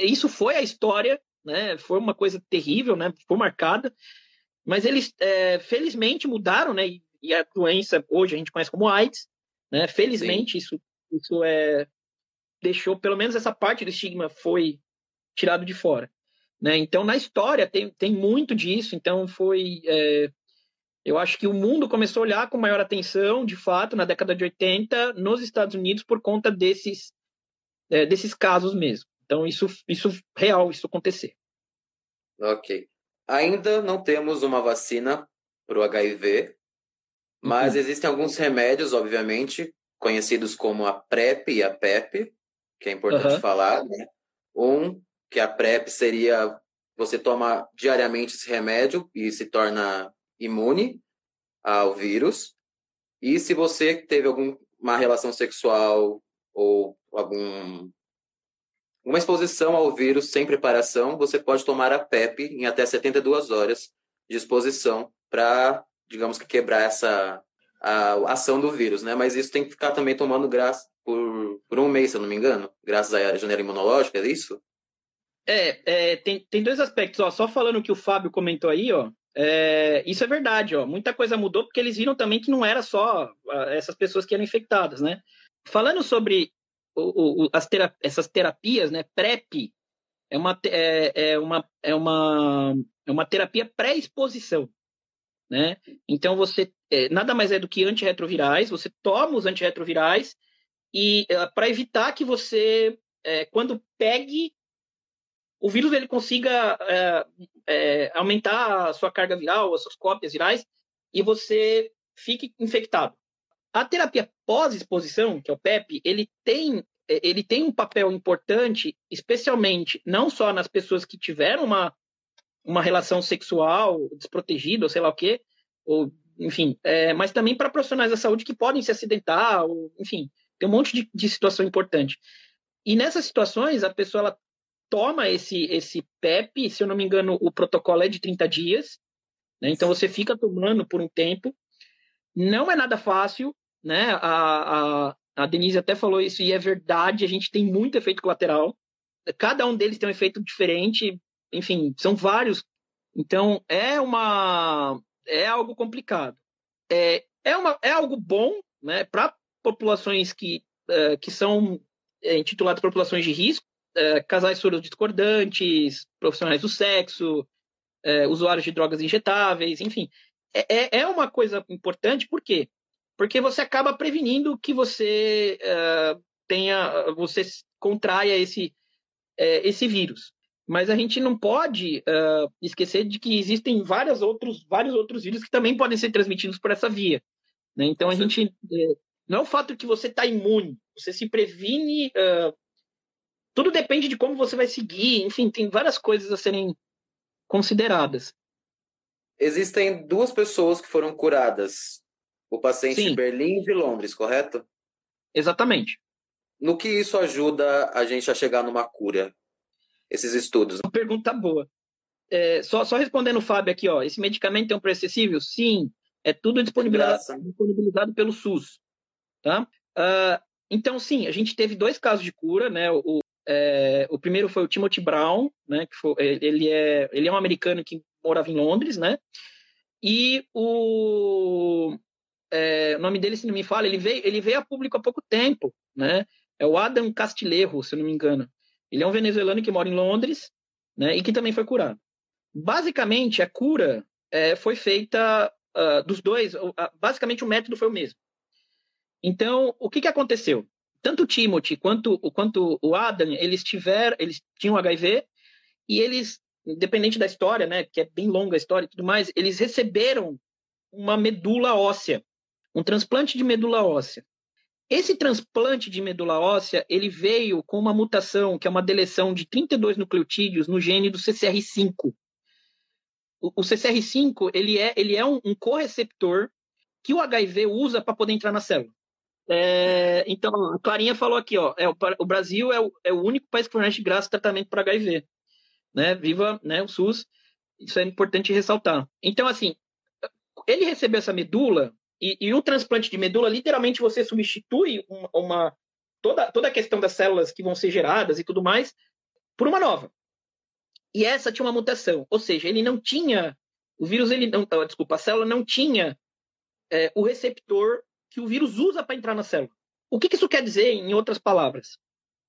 Speaker 3: isso foi a história, né? Foi uma coisa terrível, né? Foi marcada. Mas eles, é, felizmente, mudaram, né? E, e, a doença hoje a gente conhece como AIDS, né? Felizmente, isso, isso é deixou pelo menos essa parte do estigma foi tirado de fora, né? Então, na história tem, tem muito disso. Então, foi é, eu acho que o mundo começou a olhar com maior atenção, de fato, na década de 80, nos Estados Unidos, por conta desses, é, desses casos mesmo. Então, isso, isso real, isso acontecer.
Speaker 2: Ok. Ainda não temos uma vacina para o HIV, mas uhum. existem alguns remédios, obviamente, conhecidos como a PrEP e a PEP, que é importante uhum. falar. Né? Um, que a PrEP seria você toma diariamente esse remédio e se torna imune ao vírus. E se você teve alguma relação sexual ou algum uma exposição ao vírus sem preparação, você pode tomar a PEP em até 72 horas de exposição para, digamos que, quebrar essa a ação do vírus, né? Mas isso tem que ficar também tomando graça por, por um mês, se eu não me engano, graças à janela imunológica, é isso?
Speaker 3: É, é tem, tem dois aspectos, ó. Só falando que o Fábio comentou aí, ó. É, isso é verdade, ó. Muita coisa mudou porque eles viram também que não era só essas pessoas que eram infectadas, né? Falando sobre o, o, as terap essas terapias, né? PrEP é uma, é, é uma, é uma, é uma terapia pré-exposição, né? Então você é, nada mais é do que antirretrovirais. Você toma os antirretrovirais e é, para evitar que você, é, quando pegue o vírus ele consiga é, é, aumentar a sua carga viral, as suas cópias virais, e você fique infectado. A terapia pós-exposição, que é o PEP, ele tem, ele tem um papel importante, especialmente não só nas pessoas que tiveram uma, uma relação sexual desprotegida, ou sei lá o quê, ou, enfim, é, mas também para profissionais da saúde que podem se acidentar, ou, enfim, tem um monte de, de situação importante. E nessas situações, a pessoa ela toma esse, esse PEP, se eu não me engano, o protocolo é de 30 dias, né? então você fica tomando por um tempo. Não é nada fácil, né? A, a, a Denise até falou isso, e é verdade, a gente tem muito efeito colateral. Cada um deles tem um efeito diferente, enfim, são vários. Então, é uma é algo complicado. É, é, uma, é algo bom né, para populações que, uh, que são é, intituladas populações de risco, é, casais surdos discordantes, profissionais do sexo, é, usuários de drogas injetáveis, enfim. É, é uma coisa importante, por quê? Porque você acaba prevenindo que você uh, tenha, você contraia esse, uh, esse vírus. Mas a gente não pode uh, esquecer de que existem vários outros, vários outros vírus que também podem ser transmitidos por essa via. Né? Então a gente é, não é o fato que você está imune, você se previne. Tudo depende de como você vai seguir. Enfim, tem várias coisas a serem consideradas.
Speaker 2: Existem duas pessoas que foram curadas. O paciente Sim. de Berlim e de Londres, correto?
Speaker 3: Exatamente.
Speaker 2: No que isso ajuda a gente a chegar numa cura? Esses estudos.
Speaker 3: Uma pergunta boa. É, só, só respondendo o Fábio aqui, ó. Esse medicamento tem um preço acessível? Sim. É tudo disponibilizado, disponibilizado pelo SUS. Tá? Uh, então, sim, a gente teve dois casos de cura, né? O, é, o primeiro foi o Timothy Brown, né? Que foi, ele, é, ele é um americano que morava em Londres, né? E o, é, o nome dele, se não me fala, ele veio, ele veio a público há pouco tempo, né? É o Adam Castilheiro, se não me engano. Ele é um venezuelano que mora em Londres, né? E que também foi curado. Basicamente, a cura é, foi feita uh, dos dois. Uh, basicamente, o método foi o mesmo. Então, o que, que aconteceu? Tanto o Timothy quanto, quanto o Adam, eles tiveram, eles tinham HIV e eles, independente da história, né, que é bem longa a história e tudo mais, eles receberam uma medula óssea, um transplante de medula óssea. Esse transplante de medula óssea, ele veio com uma mutação, que é uma deleção de 32 nucleotídeos no gene do CCR5. O, o CCR5, ele é, ele é um, um correceptor que o HIV usa para poder entrar na célula. É, então, a Clarinha falou aqui, ó, é, o, Brasil é o, é o único país que fornece de graça tratamento para HIV. Né? Viva né, o SUS, isso é importante ressaltar. Então, assim, ele recebeu essa medula, e, e o transplante de medula, literalmente, você substitui uma, uma, toda, toda a questão das células que vão ser geradas e tudo mais por uma nova. E essa tinha uma mutação, ou seja, ele não tinha, o vírus, ele não, desculpa, a célula não tinha é, o receptor que o vírus usa para entrar na célula. O que, que, isso quer dizer, em outras palavras?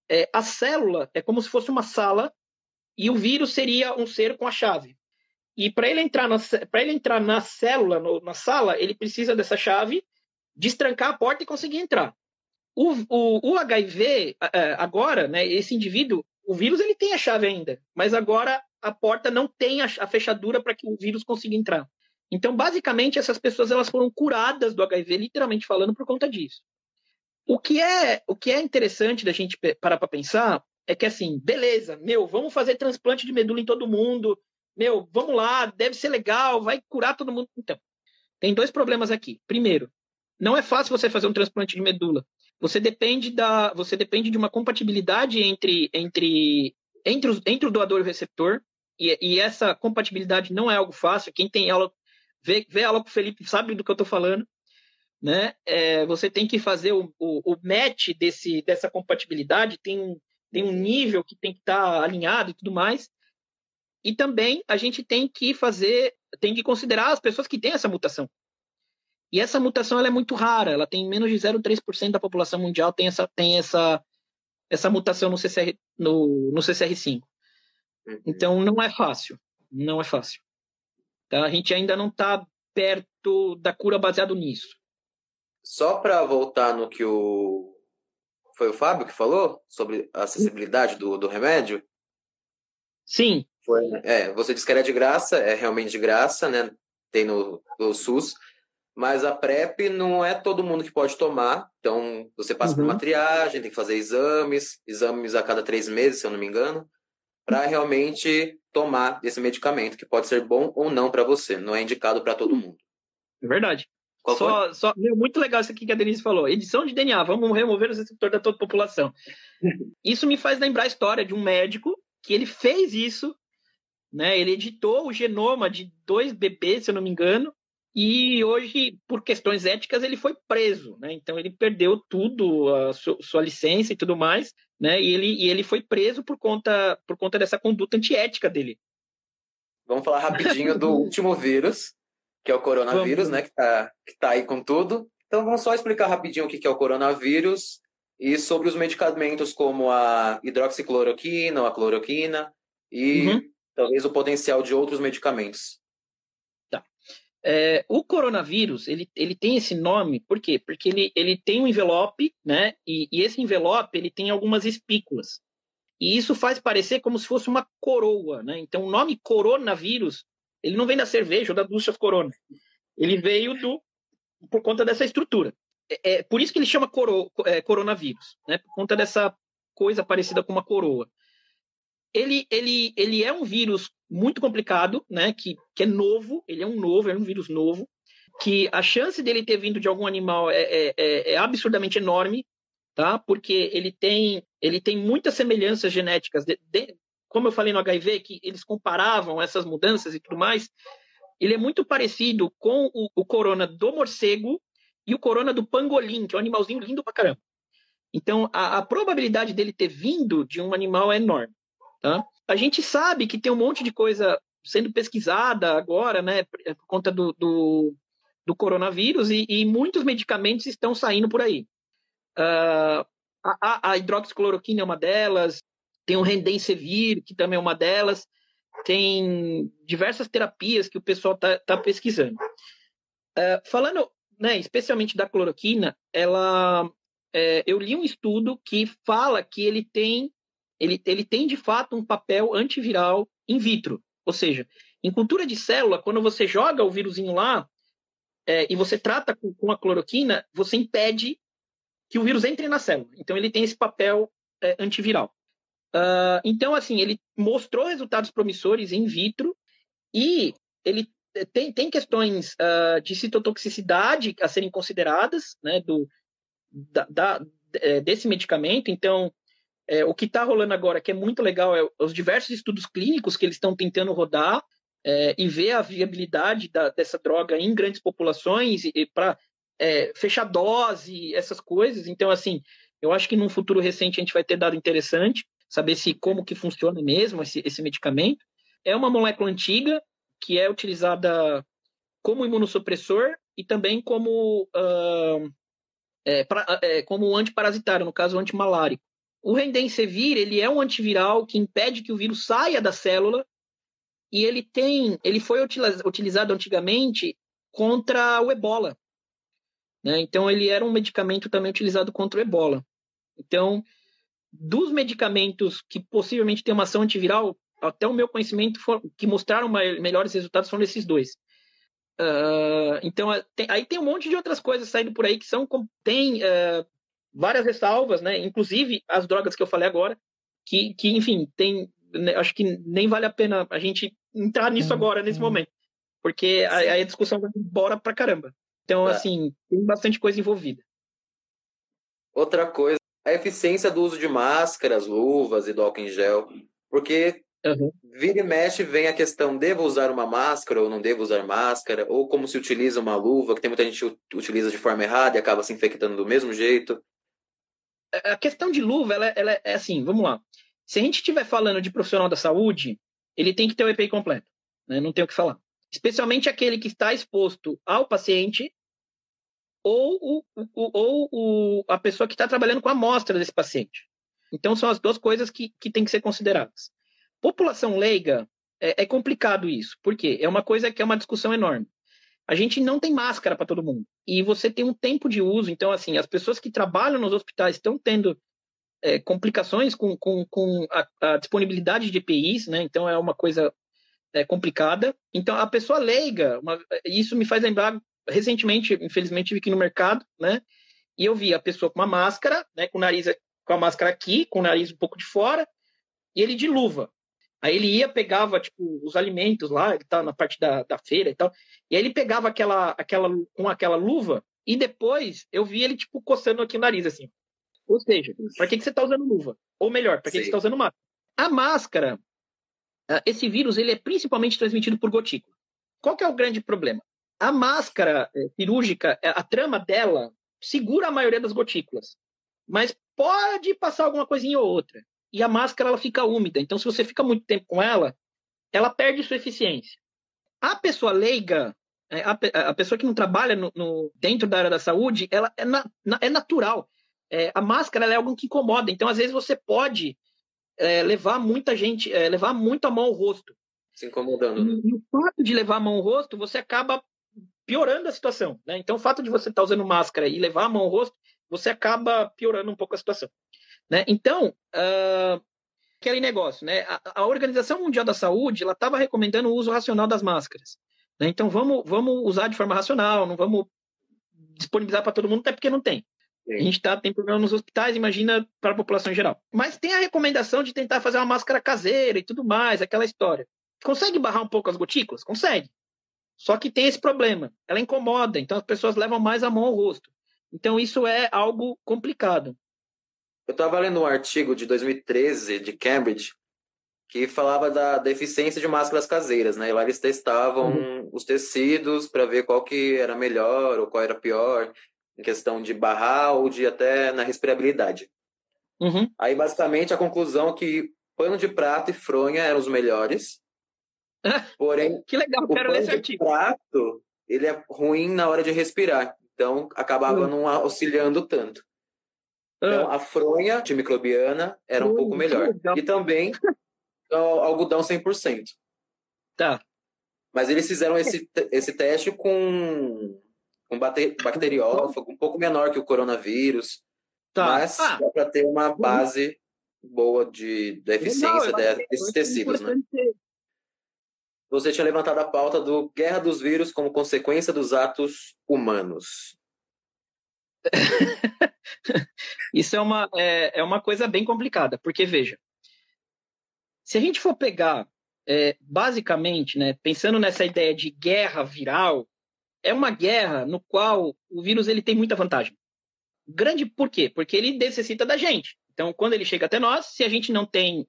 Speaker 3: É, a célula é como se fosse uma sala e o vírus seria um ser com a chave. E para ele entrar na para ele entrar na célula, no, na sala, ele precisa dessa chave, destrancar a porta e conseguir entrar. O, o, o HIV é, agora, né, esse indivíduo, o vírus ele tem a chave ainda, mas agora a porta não tem a, a fechadura para que o vírus consiga entrar. Então, basicamente, essas pessoas elas foram curadas do HIV, literalmente falando, por conta disso. O que é, o que é interessante da gente parar para pensar é que, assim, beleza, meu, vamos fazer transplante de medula em todo mundo, meu, vamos lá, deve ser legal, vai curar todo mundo. Então, tem dois problemas aqui. Primeiro, não é fácil você fazer um transplante de medula. Você depende da, você depende de uma compatibilidade entre entre entre, os, entre o doador e o receptor. E, e, essa compatibilidade não é algo fácil. Quem tem aula vê, vê aula com o Felipe sabe do que eu estou falando. Né? É, você tem que fazer o, o, o, match desse, dessa compatibilidade, tem, tem um nível que tem que estar tá alinhado e tudo mais. E também a gente tem que fazer, tem que considerar as pessoas que têm essa mutação. E essa mutação ela é muito rara, ela tem menos de 0,3% da população mundial tem essa, tem essa, essa mutação no, CCR, no, no CCR5. Uhum. Então não é fácil, não é fácil. Tá? A gente ainda não está perto da cura baseado nisso.
Speaker 2: Só para voltar no que o. Foi o Fábio que falou sobre a acessibilidade do, do remédio?
Speaker 3: Sim.
Speaker 2: Foi, é, você disse que era de graça, é realmente de graça, né? Tem no, no SUS. Mas a PrEP não é todo mundo que pode tomar. Então, você passa uhum. por uma triagem, tem que fazer exames, exames a cada três meses, se eu não me engano, para realmente tomar esse medicamento, que pode ser bom ou não para você, não é indicado para todo mundo.
Speaker 3: É verdade. Qual só, só, meu, muito legal isso aqui que a Denise falou. Edição de DNA, vamos remover o receptor da toda a população. Isso me faz lembrar a história de um médico que ele fez isso, né? Ele editou o genoma de dois bebês, se eu não me engano, e hoje, por questões éticas, ele foi preso, né? Então ele perdeu tudo, a sua, sua licença e tudo mais, né? E ele, e ele foi preso por conta, por conta dessa conduta antiética dele.
Speaker 2: Vamos falar rapidinho do último vírus, que é o coronavírus, vamos. né? Que tá, que tá aí com tudo. Então vamos só explicar rapidinho o que é o coronavírus e sobre os medicamentos como a hidroxicloroquina ou a cloroquina e uhum. Talvez o potencial de outros medicamentos.
Speaker 3: Tá. É, o coronavírus, ele, ele tem esse nome, por quê? Porque ele, ele tem um envelope, né? E, e esse envelope, ele tem algumas espículas. E isso faz parecer como se fosse uma coroa, né? Então, o nome coronavírus, ele não vem da cerveja ou da ducha corona. Ele veio do por conta dessa estrutura. É, é por isso que ele chama coro, é, coronavírus, né? Por conta dessa coisa parecida com uma coroa. Ele, ele, ele é um vírus muito complicado, né? Que, que é novo, ele é um novo, é um vírus novo, que a chance dele ter vindo de algum animal é, é, é, é absurdamente enorme, tá? Porque ele tem, ele tem muitas semelhanças genéticas. De, de, como eu falei no HIV, que eles comparavam essas mudanças e tudo mais, ele é muito parecido com o, o corona do morcego e o corona do pangolim, que é um animalzinho lindo pra caramba. Então, a, a probabilidade dele ter vindo de um animal é enorme. Tá? A gente sabe que tem um monte de coisa sendo pesquisada agora, né, por conta do, do, do coronavírus, e, e, muitos medicamentos estão saindo por aí. Uh, a, a, hidroxicloroquina é uma delas, tem o Rendensevir, que também é uma delas, tem diversas terapias que o pessoal está tá pesquisando. Uh, falando né, especialmente da cloroquina, ela, é, eu li um estudo que fala que ele tem, ele, ele tem de fato um papel antiviral in vitro, ou seja, em cultura de célula, quando você joga o vírusinho lá é, e você trata com, com, a cloroquina, você impede que o vírus entre na célula. Então ele tem esse papel é, antiviral. Uh, então, assim, ele mostrou resultados promissores in vitro e ele tem, tem questões uh, de citotoxicidade a serem consideradas né, do, da, da, é, desse medicamento. Então, é, o que está rolando agora, que é muito legal, é os diversos estudos clínicos que eles estão tentando rodar é, e ver a viabilidade da, dessa droga em grandes populações e, para é, fechar dose, essas coisas. Então, assim, eu acho que num futuro recente a gente vai ter dado interessante saber se como que funciona mesmo esse, esse medicamento. É uma molécula antiga que é utilizada como imunossupressor e também como, uh, é, pra, é, como antiparasitário, no caso antimalárico. O Remdesivir, ele é um antiviral que impede que o vírus saia da célula e ele tem, ele foi utilizado antigamente contra o ebola. Né? Então, ele era um medicamento também utilizado contra o ebola. Então, dos medicamentos que possivelmente têm uma ação antiviral, até o meu conhecimento, for, que mostraram melhores resultados foram esses dois. Uh, então, tem, aí tem um monte de outras coisas saindo por aí que são tem uh, várias ressalvas, né? Inclusive as drogas que eu falei agora, que, que enfim, tem, né, acho que nem vale a pena a gente entrar nisso uhum. agora, nesse momento, porque aí a, discussão vai embora pra caramba. Então, é. assim, tem bastante coisa envolvida.
Speaker 2: Outra coisa a eficiência do uso de máscaras, luvas e do álcool em gel. Porque uhum. vira e mexe vem a questão: devo usar uma máscara ou não devo usar máscara? Ou como se utiliza uma luva, que tem muita gente que utiliza de forma errada e acaba se infectando do mesmo jeito.
Speaker 3: A questão de luva, ela, ela é assim: vamos lá. Se a gente estiver falando de profissional da saúde, ele tem que ter o EPI completo. Né? Não tem o que falar. Especialmente aquele que está exposto ao paciente ou, o, ou o, a pessoa que está trabalhando com a amostra desse paciente. Então, são as duas coisas que, que têm que ser consideradas. População leiga, é, é complicado isso. Por quê? É uma coisa que é uma discussão enorme. A gente não tem máscara para todo mundo. E você tem um tempo de uso. Então, assim, as pessoas que trabalham nos hospitais estão tendo é, complicações com, com, com a, a, disponibilidade de EPIs, né? Então, é uma coisa é, complicada. Então, a pessoa leiga, uma, isso me faz lembrar recentemente, infelizmente, vi aqui no mercado, né? E eu vi a pessoa com uma máscara, né? Com o nariz com a máscara aqui, com o nariz um pouco de fora, e ele de luva. Aí ele ia, pegava, tipo, os alimentos lá, ele tá na parte da, da feira e tal, e aí ele pegava aquela, aquela, com aquela luva, e depois eu vi ele, tipo, coçando aqui o nariz, assim. Ou seja, para que, que você tá usando luva? Ou melhor, para que, que você tá usando máscara? A máscara, ah, esse vírus, ele é principalmente transmitido por gotícula. Qual que é o grande problema? A máscara é, cirúrgica, é, a trama dela segura a maioria das gotículas, mas pode passar alguma coisinha ou outra. E a máscara ela fica úmida, então se você fica muito tempo com ela, ela perde sua eficiência. A pessoa leiga, é, a, a pessoa que não trabalha no, no, dentro da área da saúde, ela é, na, é natural. É, a máscara é algo que incomoda, então às vezes você pode é, levar muita gente, é, levar muito a mão ao rosto.
Speaker 2: Se incomodando.
Speaker 3: E, e, o fato de levar a mão ao rosto, você acaba piorando a situação. Né? Então, o fato de você estar tá usando máscara e levar a mão ao rosto, você acaba piorando um pouco a situação. Né? Então, uh, aquele negócio, né? A, a, Organização Mundial da Saúde ela estava recomendando o uso racional das máscaras. Né? Então, vamos, vamos usar de forma racional, não vamos disponibilizar para todo mundo, até porque não tem. A gente tá, tem problema nos hospitais, imagina para a população em geral. Mas tem a recomendação de tentar fazer uma máscara caseira e tudo mais, aquela história. Consegue barrar um pouco as gotículas? Consegue. Só que tem esse problema. Ela incomoda, então as pessoas levam mais a mão ao rosto. Então isso é algo complicado.
Speaker 2: Eu estava lendo um artigo de 2013 de Cambridge que falava da deficiência de máscaras caseiras, né? E lá eles testavam uhum. os tecidos para ver qual que era melhor ou qual era pior em questão de barrar ou de até na respirabilidade.
Speaker 3: Uhum.
Speaker 2: Aí basicamente a conclusão é que pano de prato e fronha eram os melhores. Porém,
Speaker 3: que legal, ler esse artigo.
Speaker 2: prato, ele é ruim na hora de respirar. Então acabava uhum. não auxiliando tanto. Então, a fronha de microbiana era um pouco melhor. E também algodão 100%.
Speaker 3: Tá.
Speaker 2: Mas eles fizeram esse, esse teste com, com bacteriófago, um pouco menor que o coronavírus. Tá. Mas ah. dá para ter uma base boa de, de eficiência Legal, desses tecidos, né? Você tinha levantado a pauta do guerra dos vírus como consequência dos atos humanos.
Speaker 3: Isso é uma, é, é uma coisa bem complicada, porque veja, se a gente for pegar, é, basicamente, né, pensando nessa ideia de guerra viral, é uma guerra no qual o vírus ele tem muita vantagem. Grande por quê? Porque ele necessita da gente. Então, quando ele chega até nós, se a gente não tem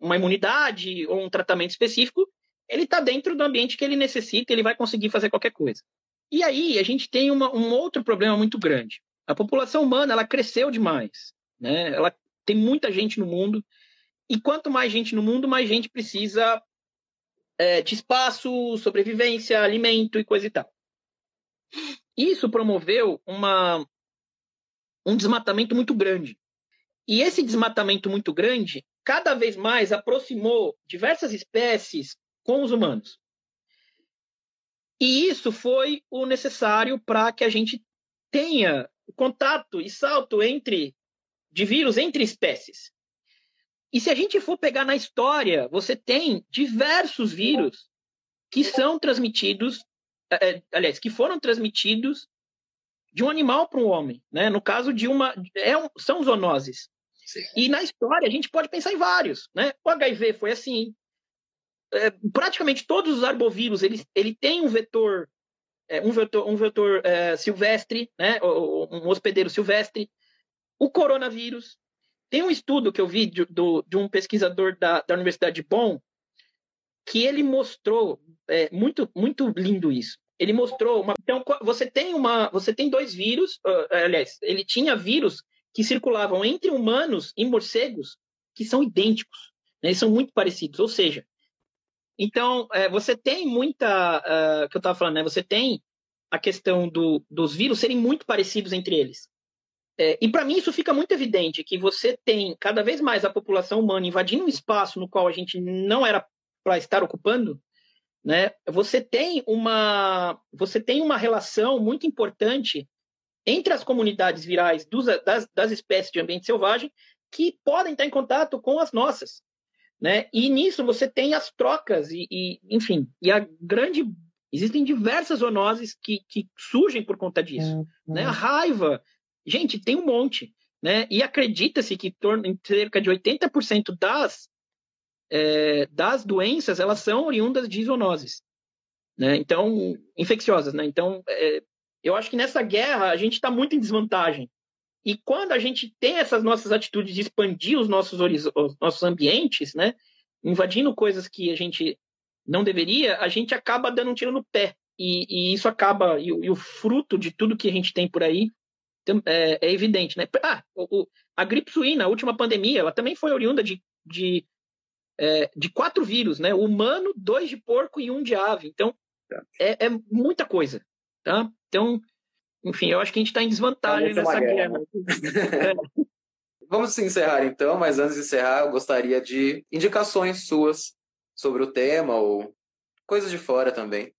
Speaker 3: uma imunidade ou um tratamento específico, ele está dentro do ambiente que ele necessita, ele vai conseguir fazer qualquer coisa. E aí a gente tem uma, um outro problema muito grande. A população humana ela cresceu demais, né? Ela tem muita gente no mundo e quanto mais gente no mundo, mais gente precisa é, de espaço, sobrevivência, alimento e coisa e tal. Isso promoveu uma, um desmatamento muito grande. E esse desmatamento muito grande cada vez mais aproximou diversas espécies com os humanos. E isso foi o necessário para que a gente tenha contato e salto entre de vírus entre espécies. E se a gente for pegar na história, você tem diversos vírus que são transmitidos, é, aliás, que foram transmitidos de um animal para um homem, né? No caso de uma, é um, são zoonoses. Sim. E na história a gente pode pensar em vários, né? O HIV foi assim. É, praticamente todos os arbovírus ele, ele tem um vetor é, um vetor, um vetor é, silvestre, né, um hospedeiro silvestre, o coronavírus. Tem um estudo que eu vi de, do, de um pesquisador da, da Universidade de Bonn que ele mostrou é, muito muito lindo isso. Ele mostrou uma, então você tem uma você tem dois vírus, uh, aliás, ele tinha vírus que circulavam entre humanos e morcegos que são idênticos, né, eles são muito parecidos, ou seja, então, é, você tem muita. Uh, que eu estava falando, né? Você tem a questão do, dos vírus serem muito parecidos entre eles. É, e para mim isso fica muito evidente que você tem cada vez mais a população humana invadindo um espaço no qual a gente não era para estar ocupando, né? Você tem uma você tem uma relação muito importante entre as comunidades virais dos, das, das espécies de ambiente selvagem que podem estar em contato com as nossas. Né? E nisso você tem as trocas e, e enfim, e a grande existem diversas zoonoses que, que surgem por conta disso, é, né? A raiva, gente, tem um monte, né? E acredita-se que torna, cerca de 80% das é, das doenças elas são oriundas de zoonoses, né? Então, infecciosas, né? Então, é, eu acho que nessa guerra a gente está muito em desvantagem. E quando a gente tem essas nossas atitudes de expandir os nossos, os nossos ambientes, né, invadindo coisas que a gente não deveria, a gente acaba dando um tiro no pé. E, e isso acaba, e, e, o fruto de tudo que a gente tem por aí é, é evidente. Né? Ah, o, a gripe suína, a última pandemia, ela também foi oriunda de, de, é, de quatro vírus, né? humano, dois de porco e um de ave. Então, é, é muita coisa. Tá? Então, enfim, eu acho que a gente está em desvantagem nessa guerra. guerra.
Speaker 2: Vamos encerrar então, mas antes de encerrar, eu gostaria de indicações suas sobre o tema ou coisas de fora também.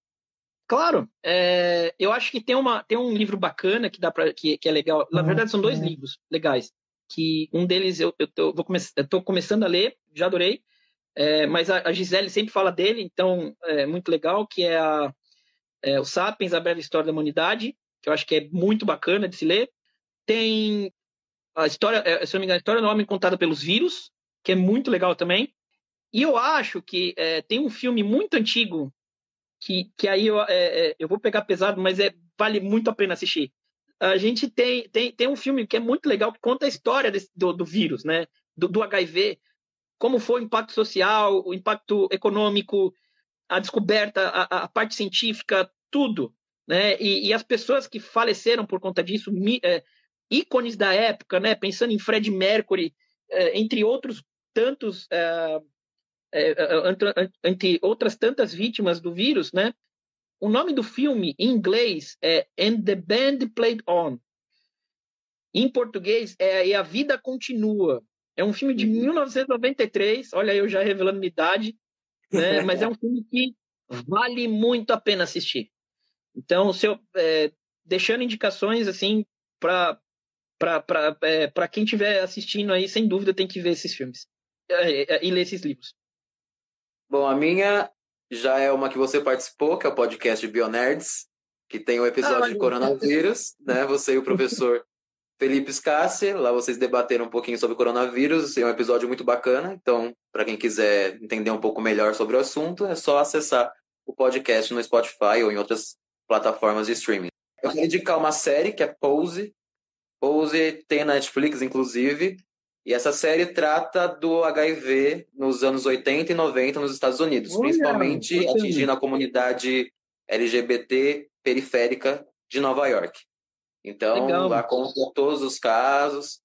Speaker 3: Claro, é, eu acho que tem, uma, tem um livro bacana que dá para que, que é legal. Na verdade, são dois livros legais. Que um deles eu, eu, tô, vou come, eu tô começando a ler, já adorei. É, mas a, a, Gisele sempre fala dele, então é muito legal, que é, a, é o Sapiens, a breve história da humanidade, que eu acho que é muito bacana de se ler. Tem a história, é, se não me engano, a história do homem contada pelos vírus, que é muito legal também. E eu acho que é, tem um filme muito antigo que, que aí eu, é, é, eu vou pegar pesado, mas é, vale muito a pena assistir. A gente tem, tem, tem um filme que é muito legal que conta a história desse, do, do vírus, né? Do, do HIV, como foi o impacto social, o impacto econômico, a descoberta, a, a parte científica, tudo. Né? E, e, as pessoas que faleceram por conta disso, mi, é, ícones da época, né? pensando em Fred Mercury, é, entre outros tantos, é, é, é, entre, entre, outras tantas vítimas do vírus, né? O nome do filme em inglês é And the Band Played On. Em português é E a Vida Continua. É um filme de 1993, olha eu já revelando minha idade, né? mas é um filme que vale muito a pena assistir. Então, se eu, é, deixando indicações assim para para é, quem estiver assistindo aí, sem dúvida tem que ver esses filmes é, é, e ler esses livros.
Speaker 2: Bom, a minha já é uma que você participou, que é o podcast Bionerds, que tem o um episódio ah, de coronavírus, né? Você e o professor Felipe Scassi, lá vocês debateram um pouquinho sobre coronavírus, é um episódio muito bacana, então, para quem quiser entender um pouco melhor sobre o assunto, é só acessar o podcast no Spotify ou em outras plataformas de streaming. Eu quero indicar uma série que é Pose. Pose tem na Netflix, inclusive, e essa série trata do HIV nos anos 80 e 90 nos Estados Unidos, Olha, principalmente atingindo a comunidade LGBT periférica de Nova York. Então, Legal. lá conta todos os casos.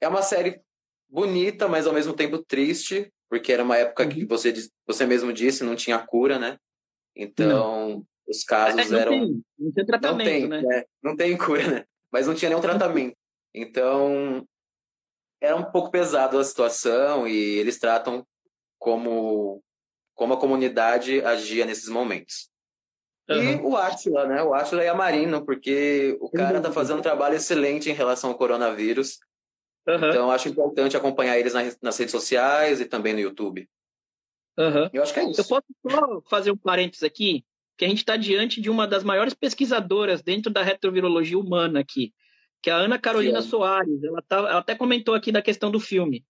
Speaker 2: É uma série bonita, mas ao mesmo tempo triste, porque era uma época uhum. que você, você mesmo disse, não tinha cura, né? Então, não. Os casos
Speaker 3: é, não
Speaker 2: eram.
Speaker 3: Tem, não tem tratamento, não tem, né?
Speaker 2: né? Não tem cura, né? Mas não tinha nenhum tratamento. Então, era um pouco pesado a situação e eles tratam como, como a comunidade agia nesses momentos. Uhum. E o Atila, né? O Atila e a Marino, porque o cara tá fazendo um trabalho excelente em relação ao coronavírus. Uhum. Então, acho importante acompanhar eles nas redes sociais e também no YouTube.
Speaker 3: Uhum. Eu acho que é isso. Eu posso só fazer um parênteses aqui, que a gente está diante de uma das maiores pesquisadoras dentro da retrovirologia humana aqui que é a Ana Carolina Soares. Ela, tá, ela até comentou aqui da questão do filme.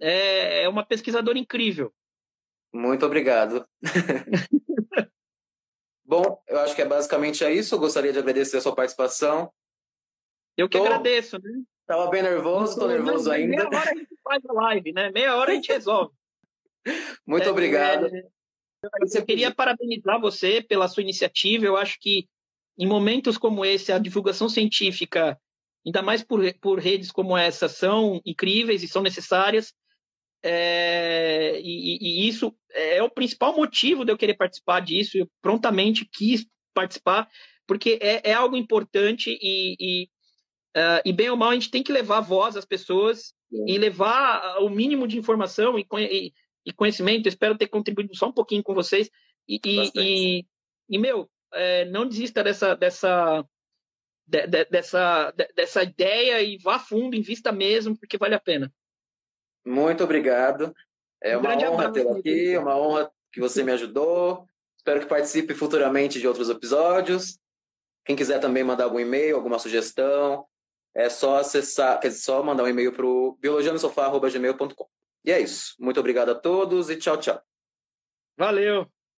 Speaker 3: É, é uma pesquisadora incrível.
Speaker 2: Muito obrigado. Bom, eu acho que é basicamente isso. Eu gostaria de agradecer a sua participação.
Speaker 3: Eu que tô... agradeço, né?
Speaker 2: Tava bem nervoso, tô nervoso ainda.
Speaker 3: Meia hora a gente faz a live, né? Meia hora a gente resolve.
Speaker 2: Muito é, obrigado.
Speaker 3: É... Eu queria parabenizar você pela sua iniciativa. Eu acho que em momentos como esse, a divulgação científica ainda mais por, por redes como essa, são incríveis e são necessárias. É, e, e, isso é o principal motivo de eu querer participar disso. Eu prontamente quis participar, porque é, é algo importante e, e, uh, e, bem ou mal, a gente tem que levar voz às pessoas e levar o mínimo de informação e, e, conhecimento. Eu espero ter contribuído só um pouquinho com vocês. E, e, e, meu, é, não desista dessa, dessa, de, de, dessa, de, dessa ideia e vá fundo, invista mesmo, porque vale a pena.
Speaker 2: Muito obrigado. É um uma honra tê-lo aqui, uma honra que você me ajudou. Espero que participe futuramente de outros episódios. Quem quiser também mandar algum e-mail, alguma sugestão, é só acessar, quer dizer, só mandar um e-mail para o biologianosofá.gmail.com. E é isso. Muito obrigado a todos e tchau, tchau.
Speaker 3: Valeu!